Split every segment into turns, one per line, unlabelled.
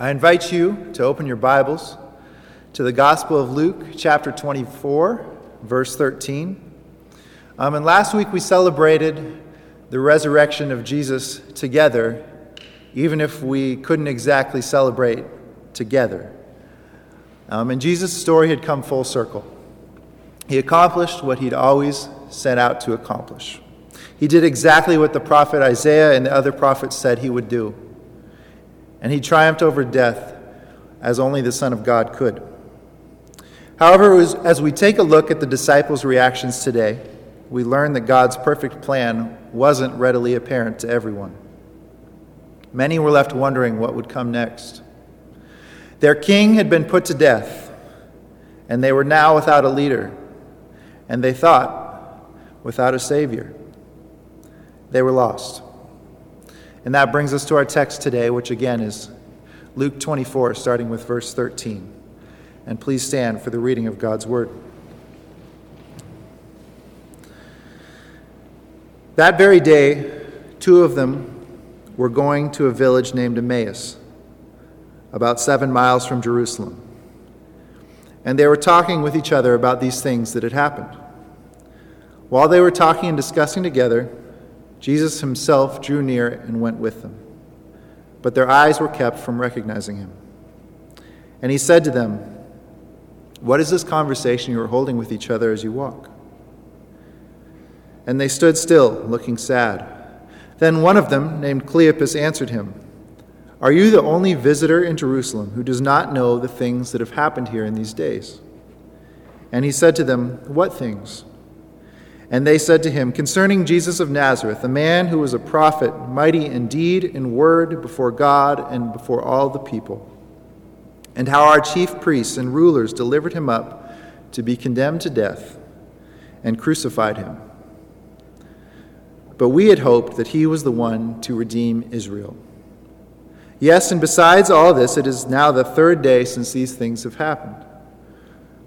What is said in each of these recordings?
I invite you to open your Bibles to the Gospel of Luke, chapter 24, verse 13. Um, and last week we celebrated the resurrection of Jesus together, even if we couldn't exactly celebrate together. Um, and Jesus' story had come full circle. He accomplished what he'd always set out to accomplish. He did exactly what the prophet Isaiah and the other prophets said he would do. And he triumphed over death as only the Son of God could. However, as we take a look at the disciples' reactions today, we learn that God's perfect plan wasn't readily apparent to everyone. Many were left wondering what would come next. Their king had been put to death, and they were now without a leader, and they thought without a savior they were lost. And that brings us to our text today, which again is Luke 24, starting with verse 13. And please stand for the reading of God's word. That very day, two of them were going to a village named Emmaus, about seven miles from Jerusalem. And they were talking with each other about these things that had happened. While they were talking and discussing together, Jesus himself drew near and went with them, but their eyes were kept from recognizing him. And he said to them, What is this conversation you are holding with each other as you walk? And they stood still, looking sad. Then one of them, named Cleopas, answered him, Are you the only visitor in Jerusalem who does not know the things that have happened here in these days? And he said to them, What things? And they said to him, Concerning Jesus of Nazareth, a man who was a prophet, mighty in deed and word before God and before all the people, and how our chief priests and rulers delivered him up to be condemned to death and crucified him. But we had hoped that he was the one to redeem Israel. Yes, and besides all this, it is now the third day since these things have happened.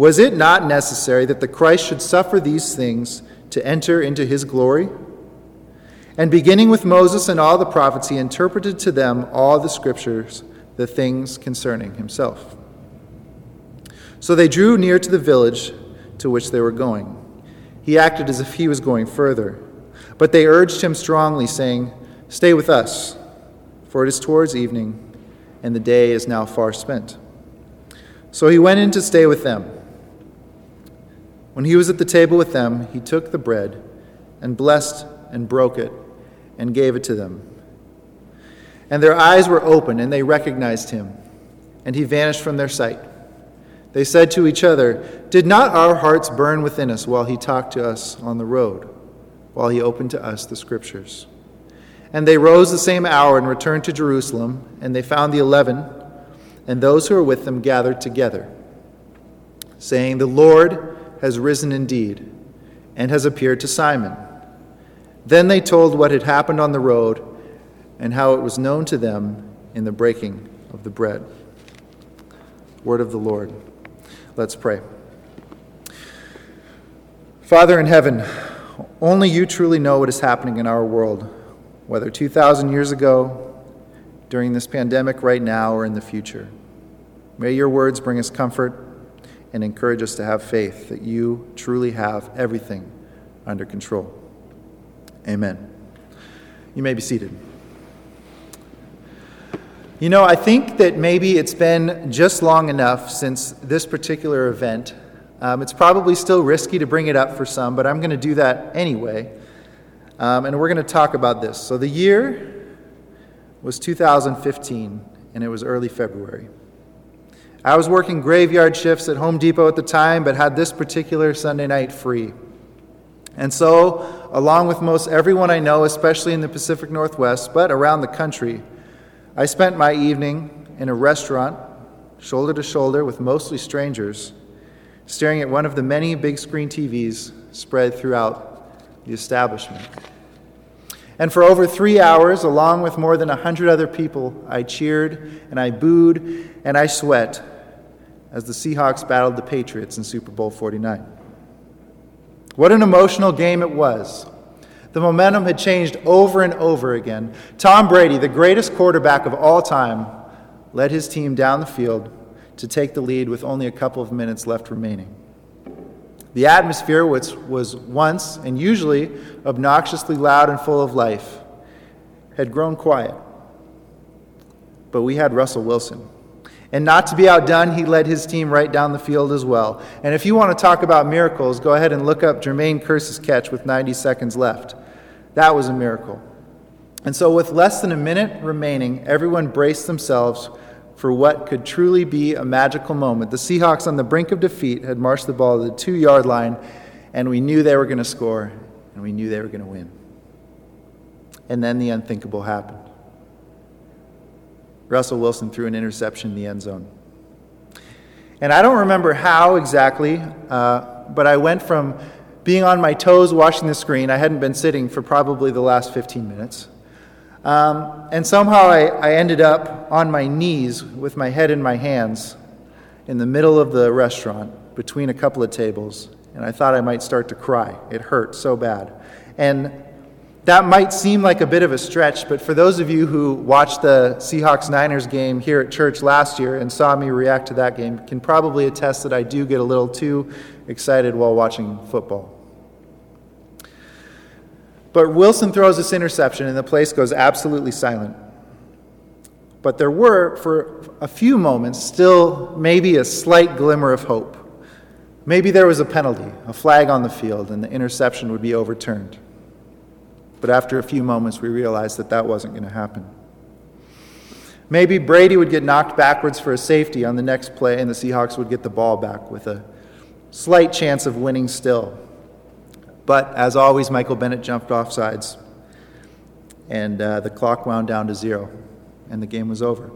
Was it not necessary that the Christ should suffer these things to enter into his glory? And beginning with Moses and all the prophets, he interpreted to them all the scriptures, the things concerning himself. So they drew near to the village to which they were going. He acted as if he was going further, but they urged him strongly, saying, Stay with us, for it is towards evening and the day is now far spent. So he went in to stay with them. When he was at the table with them, he took the bread and blessed and broke it and gave it to them. And their eyes were open, and they recognized him, and he vanished from their sight. They said to each other, Did not our hearts burn within us while he talked to us on the road, while he opened to us the scriptures? And they rose the same hour and returned to Jerusalem, and they found the eleven and those who were with them gathered together, saying, The Lord has risen indeed and has appeared to Simon. Then they told what had happened on the road and how it was known to them in the breaking of the bread. Word of the Lord. Let's pray. Father in heaven, only you truly know what is happening in our world whether 2,000 years ago, during this pandemic right now, or in the future. May your words bring us comfort and encourage us to have faith that you truly have everything under control. Amen. You may be seated. You know, I think that maybe it's been just long enough since this particular event. Um, it's probably still risky to bring it up for some, but I'm going to do that anyway. Um, and we're going to talk about this. So the year was 2015, and it was early February. I was working graveyard shifts at Home Depot at the time, but had this particular Sunday night free. And so, along with most everyone I know, especially in the Pacific Northwest, but around the country, I spent my evening in a restaurant, shoulder to shoulder with mostly strangers, staring at one of the many big screen TVs spread throughout the establishment. And for over three hours, along with more than a hundred other people, I cheered and I booed and I sweat as the Seahawks battled the Patriots in Super Bowl 49. What an emotional game it was. The momentum had changed over and over again. Tom Brady, the greatest quarterback of all time, led his team down the field to take the lead with only a couple of minutes left remaining. The atmosphere, which was once and usually obnoxiously loud and full of life, had grown quiet. But we had Russell Wilson. And not to be outdone, he led his team right down the field as well. And if you want to talk about miracles, go ahead and look up Jermaine Kearse's catch with 90 seconds left. That was a miracle. And so, with less than a minute remaining, everyone braced themselves for what could truly be a magical moment. The Seahawks, on the brink of defeat, had marched the ball to the two yard line, and we knew they were going to score, and we knew they were going to win. And then the unthinkable happened. Russell Wilson threw an interception in the end zone. And I don't remember how exactly, uh, but I went from being on my toes watching the screen, I hadn't been sitting for probably the last 15 minutes um, and somehow I, I ended up on my knees with my head in my hands in the middle of the restaurant between a couple of tables. And I thought I might start to cry. It hurt so bad. And that might seem like a bit of a stretch, but for those of you who watched the Seahawks Niners game here at church last year and saw me react to that game can probably attest that I do get a little too excited while watching football. But Wilson throws this interception, and the place goes absolutely silent. But there were, for a few moments, still maybe a slight glimmer of hope. Maybe there was a penalty, a flag on the field, and the interception would be overturned. But after a few moments, we realized that that wasn't going to happen. Maybe Brady would get knocked backwards for a safety on the next play, and the Seahawks would get the ball back with a slight chance of winning still. But as always, Michael Bennett jumped off sides, and uh, the clock wound down to zero, and the game was over.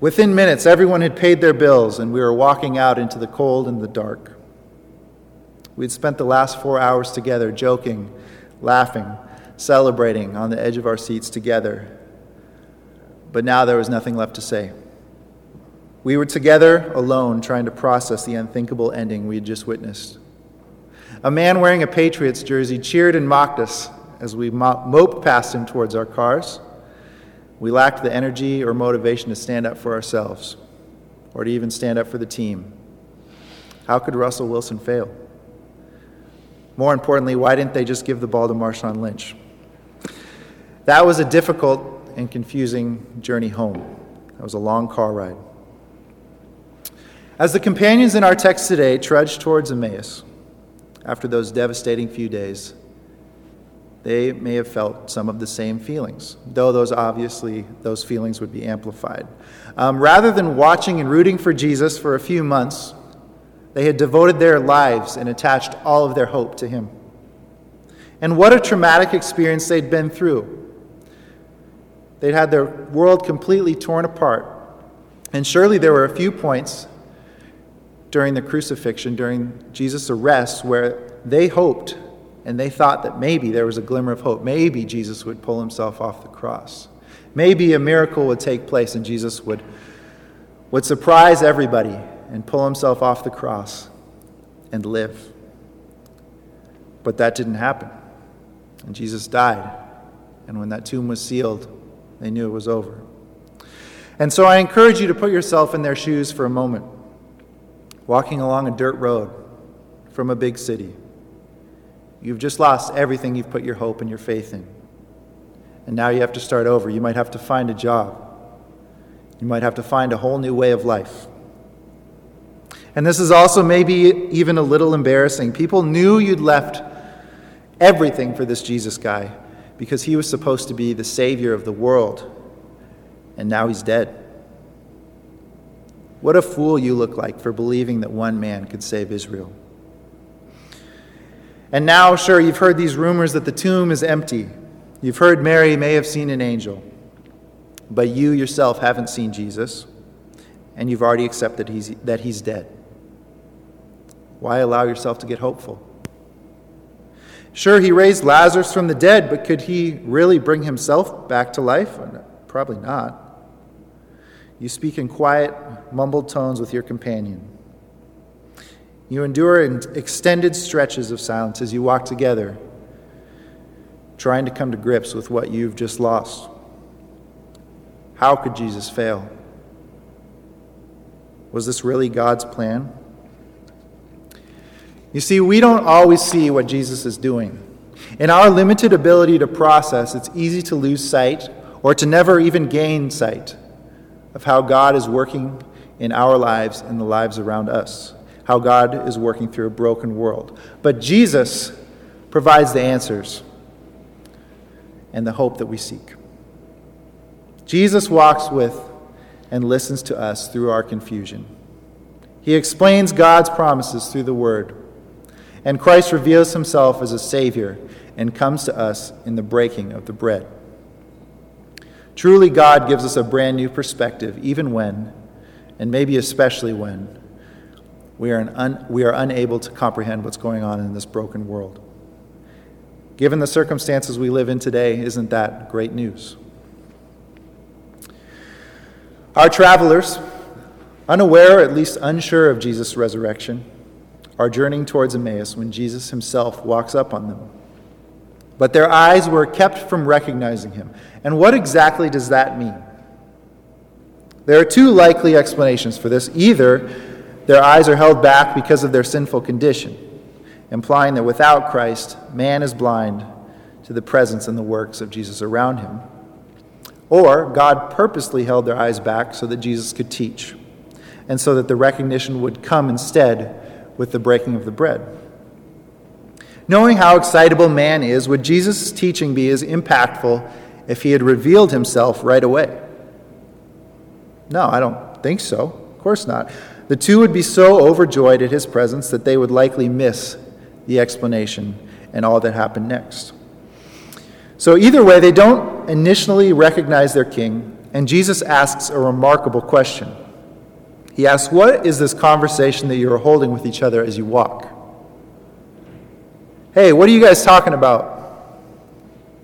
Within minutes, everyone had paid their bills, and we were walking out into the cold and the dark. We'd spent the last four hours together, joking, laughing, celebrating on the edge of our seats together. But now there was nothing left to say. We were together, alone, trying to process the unthinkable ending we had just witnessed. A man wearing a Patriots jersey cheered and mocked us as we moped past him towards our cars. We lacked the energy or motivation to stand up for ourselves or to even stand up for the team. How could Russell Wilson fail? More importantly, why didn't they just give the ball to Marshawn Lynch? That was a difficult and confusing journey home. That was a long car ride. As the companions in our text today trudged towards Emmaus, after those devastating few days, they may have felt some of the same feelings, though those obviously those feelings would be amplified. Um, rather than watching and rooting for Jesus for a few months, they had devoted their lives and attached all of their hope to him. And what a traumatic experience they'd been through. They'd had their world completely torn apart. And surely there were a few points during the crucifixion, during Jesus' arrest, where they hoped and they thought that maybe there was a glimmer of hope. Maybe Jesus would pull himself off the cross. Maybe a miracle would take place and Jesus would, would surprise everybody and pull himself off the cross and live. But that didn't happen. And Jesus died. And when that tomb was sealed, they knew it was over. And so I encourage you to put yourself in their shoes for a moment walking along a dirt road from a big city. You've just lost everything you've put your hope and your faith in. And now you have to start over. You might have to find a job. You might have to find a whole new way of life. And this is also maybe even a little embarrassing. People knew you'd left everything for this Jesus guy because he was supposed to be the Savior of the world. And now he's dead. What a fool you look like for believing that one man could save Israel. And now, sure, you've heard these rumors that the tomb is empty. You've heard Mary may have seen an angel. but you yourself haven't seen Jesus, and you've already accepted he's, that he's dead. Why allow yourself to get hopeful? Sure, he raised Lazarus from the dead, but could he really bring himself back to life? Uh, probably not. You speak in quiet, mumbled tones with your companion. You endure extended stretches of silence as you walk together, trying to come to grips with what you've just lost. How could Jesus fail? Was this really God's plan? You see, we don't always see what Jesus is doing. In our limited ability to process, it's easy to lose sight or to never even gain sight of how God is working in our lives and the lives around us, how God is working through a broken world. But Jesus provides the answers and the hope that we seek. Jesus walks with and listens to us through our confusion. He explains God's promises through the Word. And Christ reveals himself as a Savior and comes to us in the breaking of the bread. Truly, God gives us a brand new perspective, even when, and maybe especially when, we are, un, we are unable to comprehend what's going on in this broken world. Given the circumstances we live in today, isn't that great news? Our travelers, unaware or at least unsure of Jesus' resurrection, are journeying towards Emmaus when Jesus himself walks up on them. But their eyes were kept from recognizing him. And what exactly does that mean? There are two likely explanations for this. Either their eyes are held back because of their sinful condition, implying that without Christ, man is blind to the presence and the works of Jesus around him. Or God purposely held their eyes back so that Jesus could teach, and so that the recognition would come instead with the breaking of the bread. Knowing how excitable man is, would Jesus' teaching be as impactful if he had revealed himself right away? No, I don't think so. Of course not. The two would be so overjoyed at his presence that they would likely miss the explanation and all that happened next. So, either way, they don't initially recognize their king, and Jesus asks a remarkable question. He asks, What is this conversation that you are holding with each other as you walk? Hey, what are you guys talking about?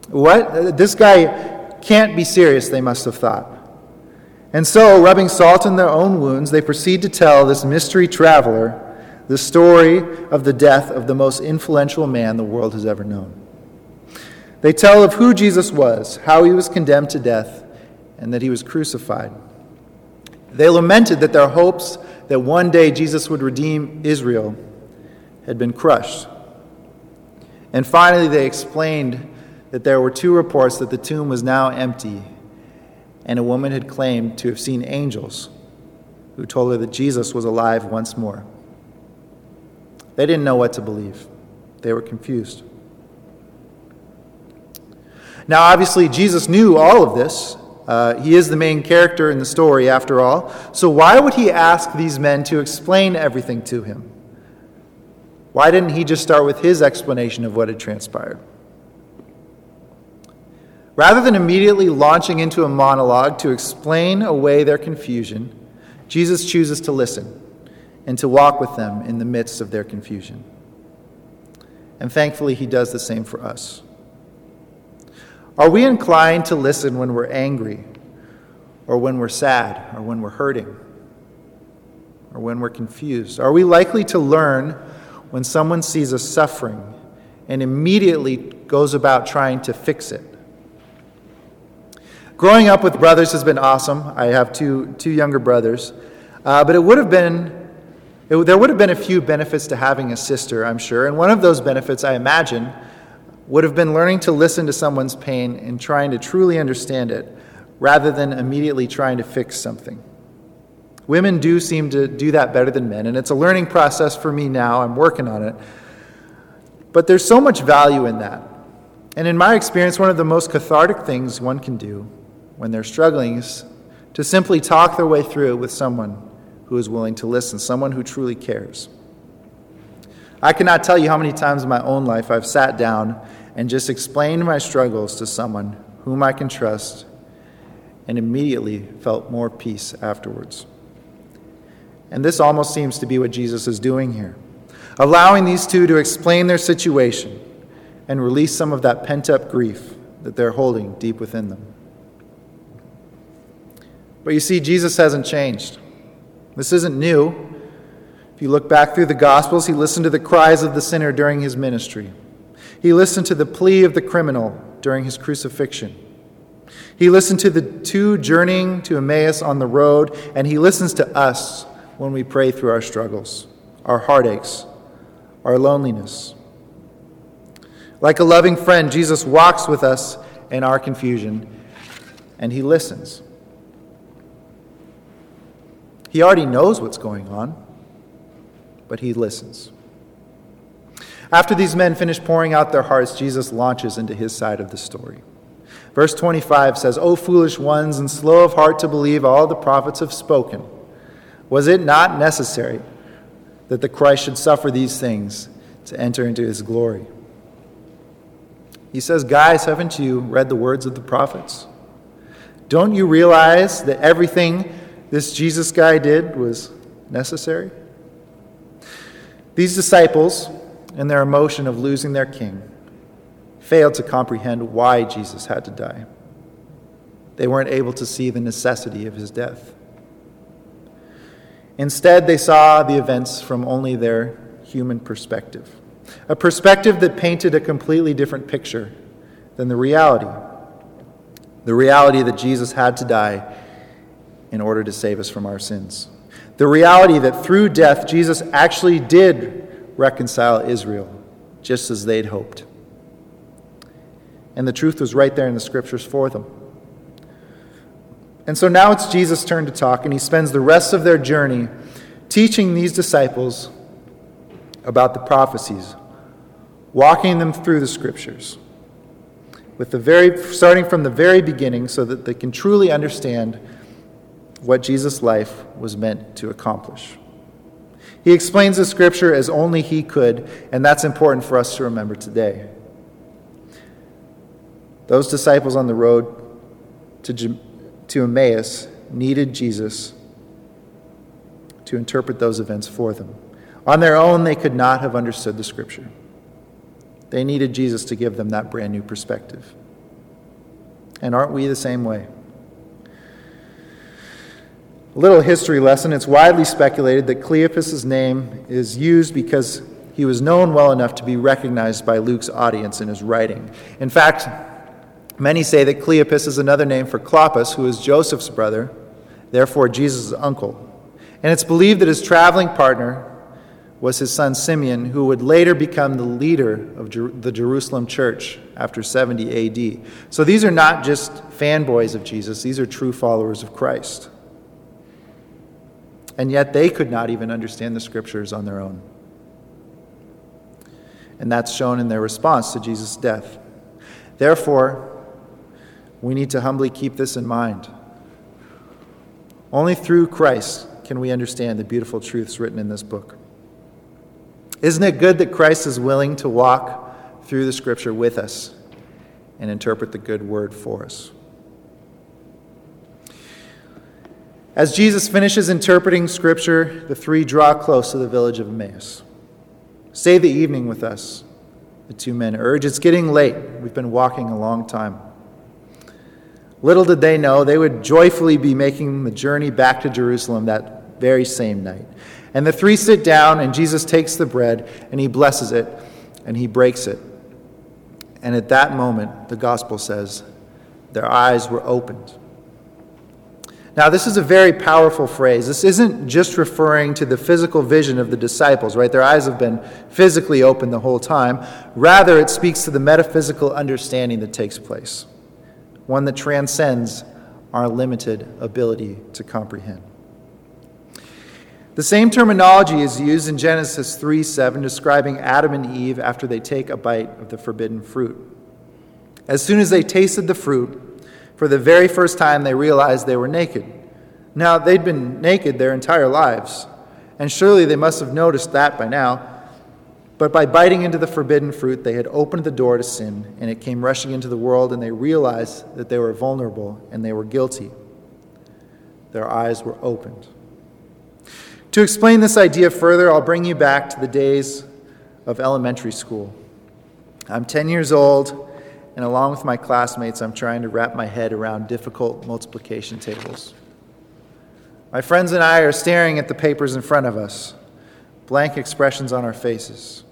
What? This guy can't be serious, they must have thought. And so, rubbing salt in their own wounds, they proceed to tell this mystery traveler the story of the death of the most influential man the world has ever known. They tell of who Jesus was, how he was condemned to death, and that he was crucified. They lamented that their hopes that one day Jesus would redeem Israel had been crushed. And finally, they explained that there were two reports that the tomb was now empty, and a woman had claimed to have seen angels who told her that Jesus was alive once more. They didn't know what to believe, they were confused. Now, obviously, Jesus knew all of this uh, he is the main character in the story, after all. So, why would he ask these men to explain everything to him? Why didn't he just start with his explanation of what had transpired? Rather than immediately launching into a monologue to explain away their confusion, Jesus chooses to listen and to walk with them in the midst of their confusion. And thankfully, he does the same for us. Are we inclined to listen when we're angry, or when we're sad, or when we're hurting, or when we're confused? Are we likely to learn when someone sees us suffering and immediately goes about trying to fix it? Growing up with brothers has been awesome. I have two, two younger brothers. Uh, but it would have been, it, there would have been a few benefits to having a sister, I'm sure. And one of those benefits, I imagine, would have been learning to listen to someone's pain and trying to truly understand it rather than immediately trying to fix something. Women do seem to do that better than men, and it's a learning process for me now. I'm working on it. But there's so much value in that. And in my experience, one of the most cathartic things one can do when they're struggling is to simply talk their way through it with someone who is willing to listen, someone who truly cares. I cannot tell you how many times in my own life I've sat down and just explained my struggles to someone whom I can trust and immediately felt more peace afterwards. And this almost seems to be what Jesus is doing here, allowing these two to explain their situation and release some of that pent up grief that they're holding deep within them. But you see, Jesus hasn't changed. This isn't new. You look back through the Gospels, he listened to the cries of the sinner during his ministry. He listened to the plea of the criminal during his crucifixion. He listened to the two journeying to Emmaus on the road, and he listens to us when we pray through our struggles, our heartaches, our loneliness. Like a loving friend, Jesus walks with us in our confusion, and he listens. He already knows what's going on, but he listens. After these men finish pouring out their hearts, Jesus launches into his side of the story. Verse 25 says, O foolish ones, and slow of heart to believe all the prophets have spoken. Was it not necessary that the Christ should suffer these things to enter into his glory? He says, Guys, haven't you read the words of the prophets? Don't you realize that everything this Jesus guy did was necessary? These disciples, in their emotion of losing their king, failed to comprehend why Jesus had to die. They weren't able to see the necessity of his death. Instead, they saw the events from only their human perspective, a perspective that painted a completely different picture than the reality. The reality that Jesus had to die in order to save us from our sins. The reality that through death, Jesus actually did reconcile Israel, just as they'd hoped. And the truth was right there in the scriptures for them. And so now it's Jesus' turn to talk, and he spends the rest of their journey teaching these disciples about the prophecies, walking them through the scriptures, with the very, starting from the very beginning so that they can truly understand what Jesus' life was meant to accomplish. He explains the scripture as only he could, and that's important for us to remember today. Those disciples on the road to, to Emmaus needed Jesus to interpret those events for them. On their own, they could not have understood the scripture. They needed Jesus to give them that brand new perspective. And aren't we the same way? A little history lesson. It's widely speculated that Cleopas' name is used because he was known well enough to be recognized by Luke's audience in his writing. In fact, many say that Cleopas is another name for Clopas, who is Joseph's brother, therefore Jesus' uncle. And it's believed that his traveling partner was his son Simeon, who would later become the leader of Jer- the Jerusalem church after 70 AD. So these are not just fanboys of Jesus, these are true followers of Christ. And yet they could not even understand the scriptures on their own. And that's shown in their response to Jesus' death. Therefore, we need to humbly keep this in mind. Only through Christ can we understand the beautiful truths written in this book. Isn't it good that Christ is willing to walk through the scripture with us and interpret the good word for us? As Jesus finishes interpreting Scripture, the three draw close to the village of Emmaus. Stay the evening with us, the two men urge. It's getting late. We've been walking a long time. Little did they know they would joyfully be making the journey back to Jerusalem that very same night. And the three sit down, and Jesus takes the bread, and he blesses it, and he breaks it. And at that moment, the gospel says, their eyes were opened now, this is a very powerful phrase. This isn't just referring to the physical vision of the disciples, right? Their eyes have been physically open the whole time. Rather, it speaks to the metaphysical understanding that takes place, one that transcends our limited ability to comprehend. The same terminology is used in Genesis 3 7, describing Adam and Eve after they take a bite of the forbidden fruit. As soon as they tasted the fruit, for the very first time, they realized they were naked. Now, they'd been naked their entire lives, and surely they must have noticed that by now. But by biting into the forbidden fruit, they had opened the door to sin, and it came rushing into the world, and they realized that they were vulnerable and they were guilty. Their eyes were opened. To explain this idea further, I'll bring you back to the days of elementary school. I'm 10 years old, and along with my classmates, I'm trying to wrap my head around difficult multiplication tables. My friends and I are staring at the papers in front of us, blank expressions on our faces.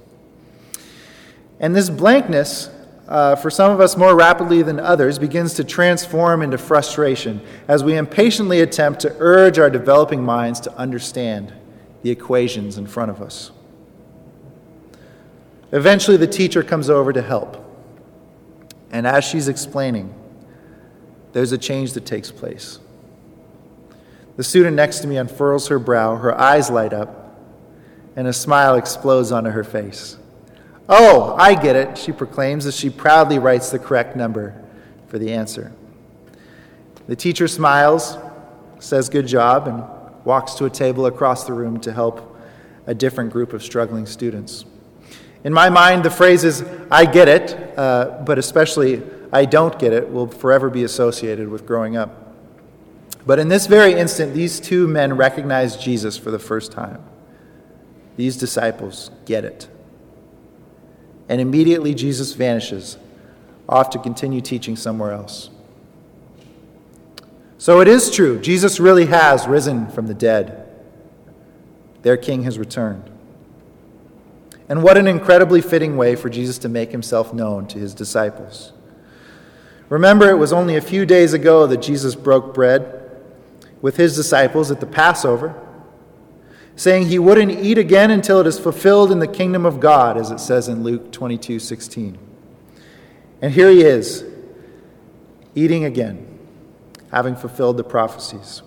And this blankness, uh, for some of us more rapidly than others, begins to transform into frustration as we impatiently attempt to urge our developing minds to understand the equations in front of us. Eventually, the teacher comes over to help. And as she's explaining, there's a change that takes place. The student next to me unfurls her brow, her eyes light up, and a smile explodes onto her face. Oh, I get it, she proclaims as she proudly writes the correct number for the answer. The teacher smiles, says good job, and walks to a table across the room to help a different group of struggling students. In my mind, the phrases, I get it, uh, but especially I don't get it, will forever be associated with growing up. But in this very instant, these two men recognize Jesus for the first time. These disciples get it. And immediately Jesus vanishes, off to continue teaching somewhere else. So it is true, Jesus really has risen from the dead. Their king has returned. And what an incredibly fitting way for Jesus to make himself known to his disciples. Remember, it was only a few days ago that Jesus broke bread with his disciples at the Passover, saying he wouldn't eat again until it is fulfilled in the kingdom of God, as it says in Luke 22 16. And here he is, eating again, having fulfilled the prophecies,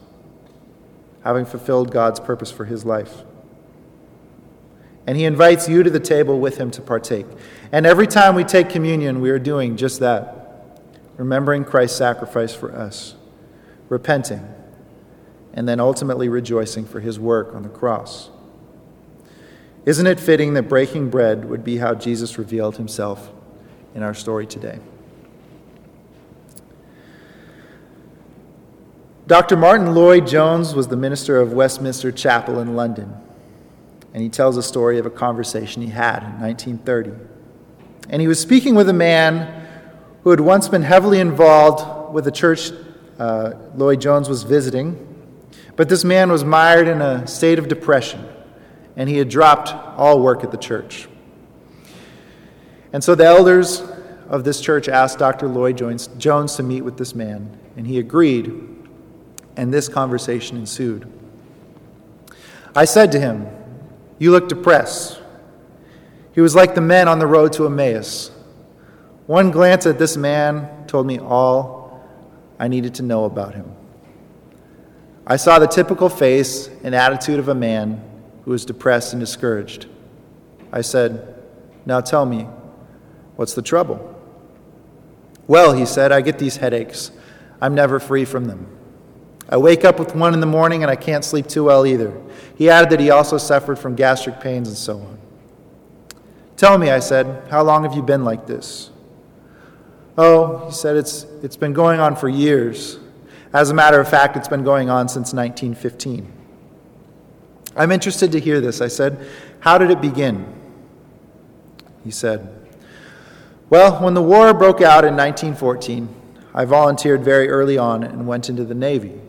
having fulfilled God's purpose for his life. And he invites you to the table with him to partake. And every time we take communion, we are doing just that, remembering Christ's sacrifice for us, repenting, and then ultimately rejoicing for his work on the cross. Isn't it fitting that breaking bread would be how Jesus revealed himself in our story today? Dr. Martyn Lloyd Jones was the minister of Westminster Chapel in London and he tells a story of a conversation he had in 1930. And he was speaking with a man who had once been heavily involved with a church uh, Lloyd Jones was visiting, but this man was mired in a state of depression, and he had dropped all work at the church. And so the elders of this church asked Dr. Lloyd Jones to meet with this man, and he agreed, and this conversation ensued. I said to him, you look depressed. He was like the men on the road to Emmaus. One glance at this man told me all I needed to know about him. I saw the typical face and attitude of a man who was depressed and discouraged. I said, Now tell me, what's the trouble? Well, he said, I get these headaches. I'm never free from them. I wake up with one in the morning and I can't sleep too well either. He added that he also suffered from gastric pains and so on. Tell me, I said, how long have you been like this? Oh, he said, it's, it's been going on for years. As a matter of fact, it's been going on since 1915. I'm interested to hear this. I said, How did it begin? He said, Well, when the war broke out in 1914, I volunteered very early on and went into the Navy.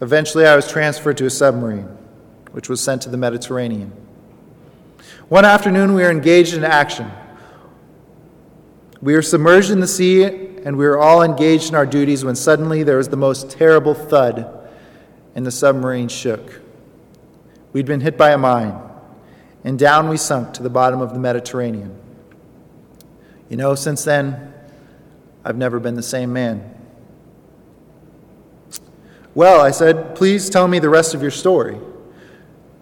Eventually, I was transferred to a submarine, which was sent to the Mediterranean. One afternoon, we were engaged in action. We were submerged in the sea, and we were all engaged in our duties when suddenly there was the most terrible thud, and the submarine shook. We'd been hit by a mine, and down we sunk to the bottom of the Mediterranean. You know, since then, I've never been the same man. Well, I said, please tell me the rest of your story.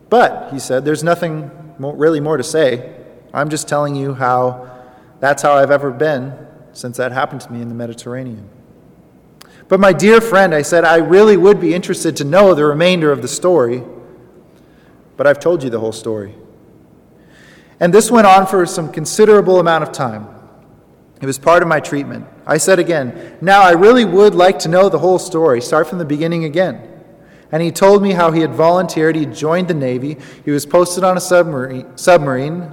But, he said, there's nothing more, really more to say. I'm just telling you how that's how I've ever been since that happened to me in the Mediterranean. But, my dear friend, I said, I really would be interested to know the remainder of the story. But I've told you the whole story. And this went on for some considerable amount of time. It was part of my treatment. I said again, Now I really would like to know the whole story. Start from the beginning again. And he told me how he had volunteered, he joined the Navy, he was posted on a submarine, submarine,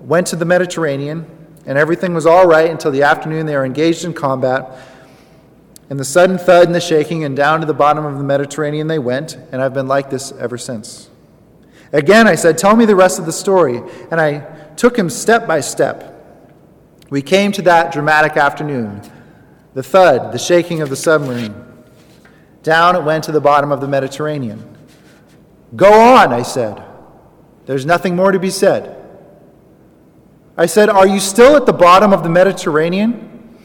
went to the Mediterranean, and everything was all right until the afternoon they were engaged in combat. And the sudden thud and the shaking, and down to the bottom of the Mediterranean they went, and I've been like this ever since. Again, I said, Tell me the rest of the story. And I took him step by step. We came to that dramatic afternoon the thud, the shaking of the submarine. Down it went to the bottom of the Mediterranean. Go on, I said. There's nothing more to be said. I said, Are you still at the bottom of the Mediterranean?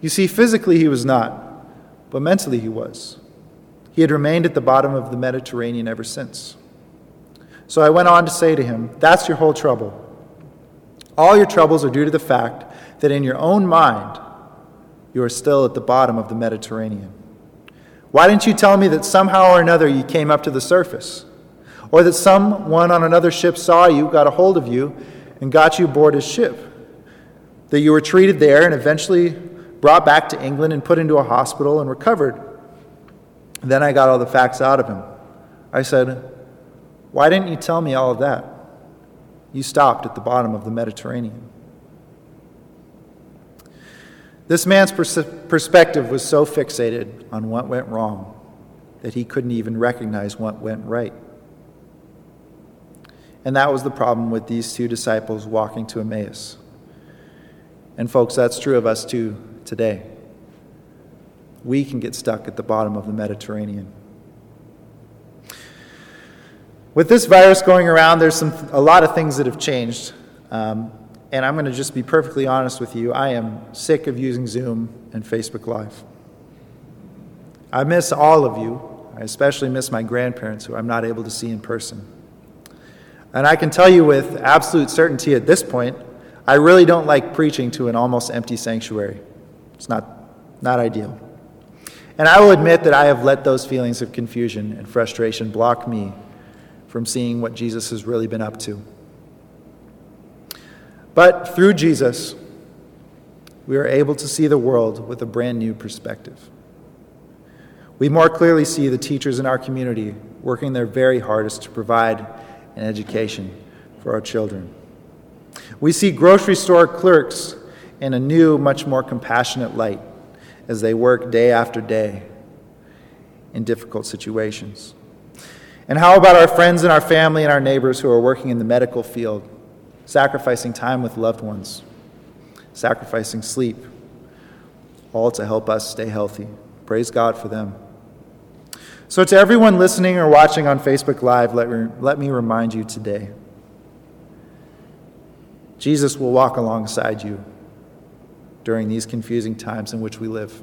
You see, physically he was not, but mentally he was. He had remained at the bottom of the Mediterranean ever since. So I went on to say to him, That's your whole trouble. All your troubles are due to the fact that in your own mind, you are still at the bottom of the Mediterranean. Why didn't you tell me that somehow or another you came up to the surface? Or that someone on another ship saw you, got a hold of you, and got you aboard his ship? That you were treated there and eventually brought back to England and put into a hospital and recovered. then I got all the facts out of him. I said, Why didn't you tell me all of that? You stopped at the bottom of the Mediterranean. This man's pers- perspective was so fixated on what went wrong that he couldn't even recognize what went right. And that was the problem with these two disciples walking to Emmaus. And, folks, that's true of us too today. We can get stuck at the bottom of the Mediterranean. With this virus going around, there's some, a lot of things that have changed. Um, and I'm going to just be perfectly honest with you. I am sick of using Zoom and Facebook Live. I miss all of you. I especially miss my grandparents, who I'm not able to see in person. And I can tell you with absolute certainty at this point, I really don't like preaching to an almost empty sanctuary. It's not, not ideal. And I will admit that I have let those feelings of confusion and frustration block me from seeing what Jesus has really been up to. But through Jesus, we are able to see the world with a brand new perspective. We more clearly see the teachers in our community working their very hardest to provide an education for our children. We see grocery store clerks in a new, much more compassionate light as they work day after day in difficult situations. And how about our friends and our family and our neighbors who are working in the medical field? Sacrificing time with loved ones, sacrificing sleep, all to help us stay healthy. Praise God for them. So, to everyone listening or watching on Facebook Live, let me, let me remind you today Jesus will walk alongside you during these confusing times in which we live.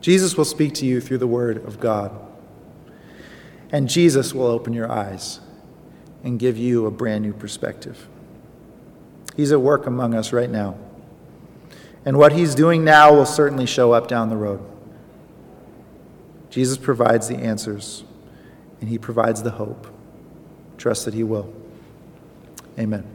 Jesus will speak to you through the Word of God, and Jesus will open your eyes and give you a brand new perspective. He's at work among us right now. And what he's doing now will certainly show up down the road. Jesus provides the answers, and he provides the hope. Trust that he will. Amen.